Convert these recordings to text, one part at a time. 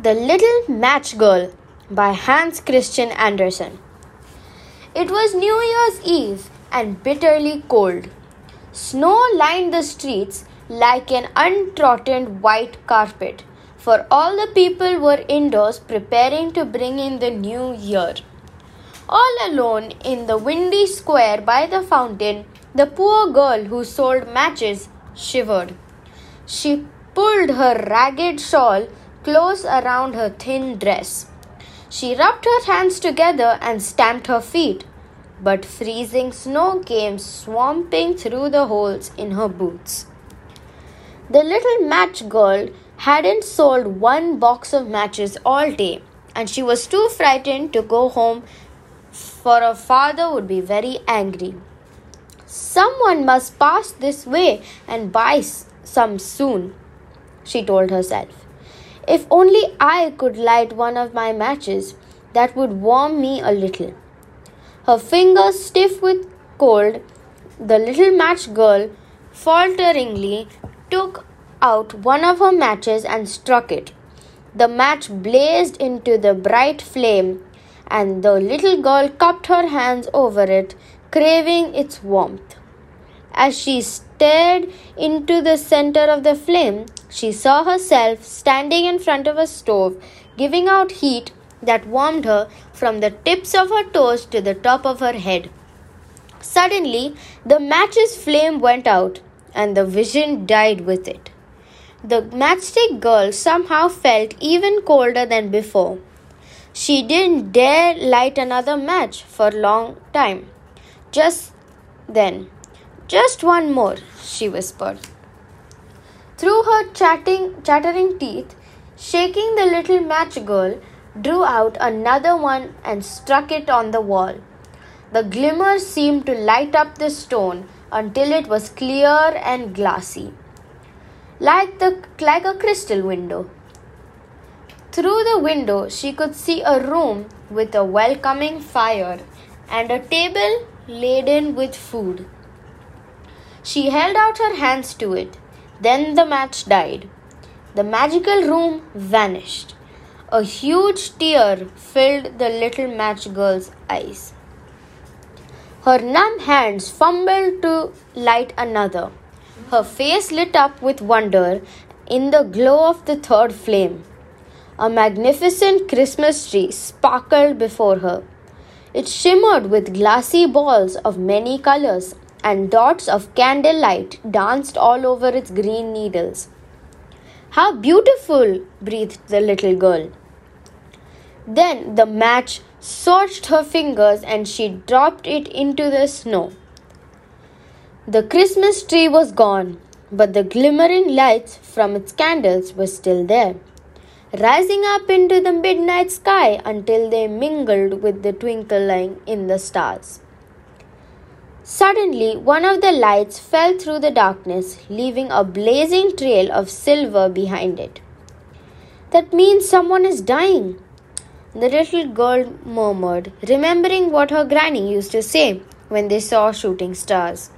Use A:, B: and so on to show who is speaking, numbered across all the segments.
A: The Little Match Girl by Hans Christian Andersen. It was New Year's Eve and bitterly cold. Snow lined the streets like an untrodden white carpet, for all the people were indoors preparing to bring in the new year. All alone in the windy square by the fountain, the poor girl who sold matches shivered. She pulled her ragged shawl close around her thin dress. She rubbed her hands together and stamped her feet, but freezing snow came swamping through the holes in her boots. The little match girl hadn't sold one box of matches all day, and she was too frightened to go home, for her father would be very angry. Someone must pass this way and buy some soon, she told herself. If only I could light one of my matches, that would warm me a little. Her fingers stiff with cold, the little match girl falteringly took out one of her matches and struck it. The match blazed into the bright flame, and the little girl cupped her hands over it, craving its warmth. As she stared into the center of the flame, she saw herself standing in front of a stove, giving out heat that warmed her from the tips of her toes to the top of her head. Suddenly, the match's flame went out, and the vision died with it. The matchstick girl somehow felt even colder than before. She didn't dare light another match for a long time. Just then, just one more, she whispered. Through her chatting, chattering teeth, shaking the little match girl drew out another one and struck it on the wall. The glimmer seemed to light up the stone until it was clear and glassy, like, the, like a crystal window. Through the window, she could see a room with a welcoming fire and a table laden with food. She held out her hands to it. Then the match died. The magical room vanished. A huge tear filled the little match girl's eyes. Her numb hands fumbled to light another. Her face lit up with wonder in the glow of the third flame. A magnificent Christmas tree sparkled before her. It shimmered with glassy balls of many colors and dots of candlelight danced all over its green needles. How beautiful! breathed the little girl. Then the match scorched her fingers and she dropped it into the snow. The Christmas tree was gone, but the glimmering lights from its candles were still there, rising up into the midnight sky until they mingled with the twinkling in the stars. Suddenly, one of the lights fell through the darkness, leaving a blazing trail of silver behind it. That means someone is dying, the little girl murmured, remembering what her granny used to say when they saw shooting stars.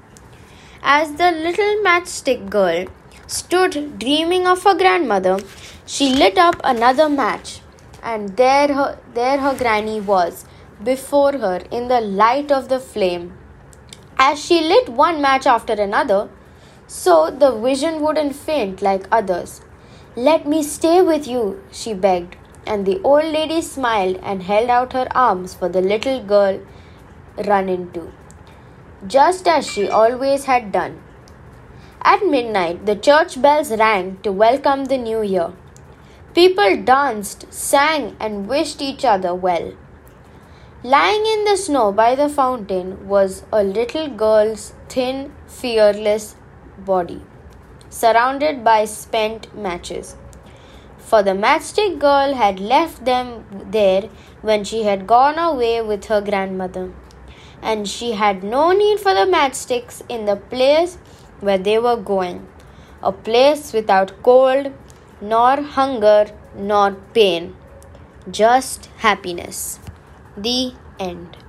A: As the little matchstick girl stood dreaming of her grandmother, she lit up another match, and there her, there her granny was, before her in the light of the flame as she lit one match after another, so the vision wouldn't faint like others. Let me stay with you, she begged, and the old lady smiled and held out her arms for the little girl run into, just as she always had done. At midnight, the church bells rang to welcome the new year. People danced, sang, and wished each other well. Lying in the snow by the fountain was a little girl's thin, fearless body, surrounded by spent matches. For the matchstick girl had left them there when she had gone away with her grandmother, and she had no need for the matchsticks in the place where they were going, a place without cold, nor hunger, nor pain, just happiness. The end.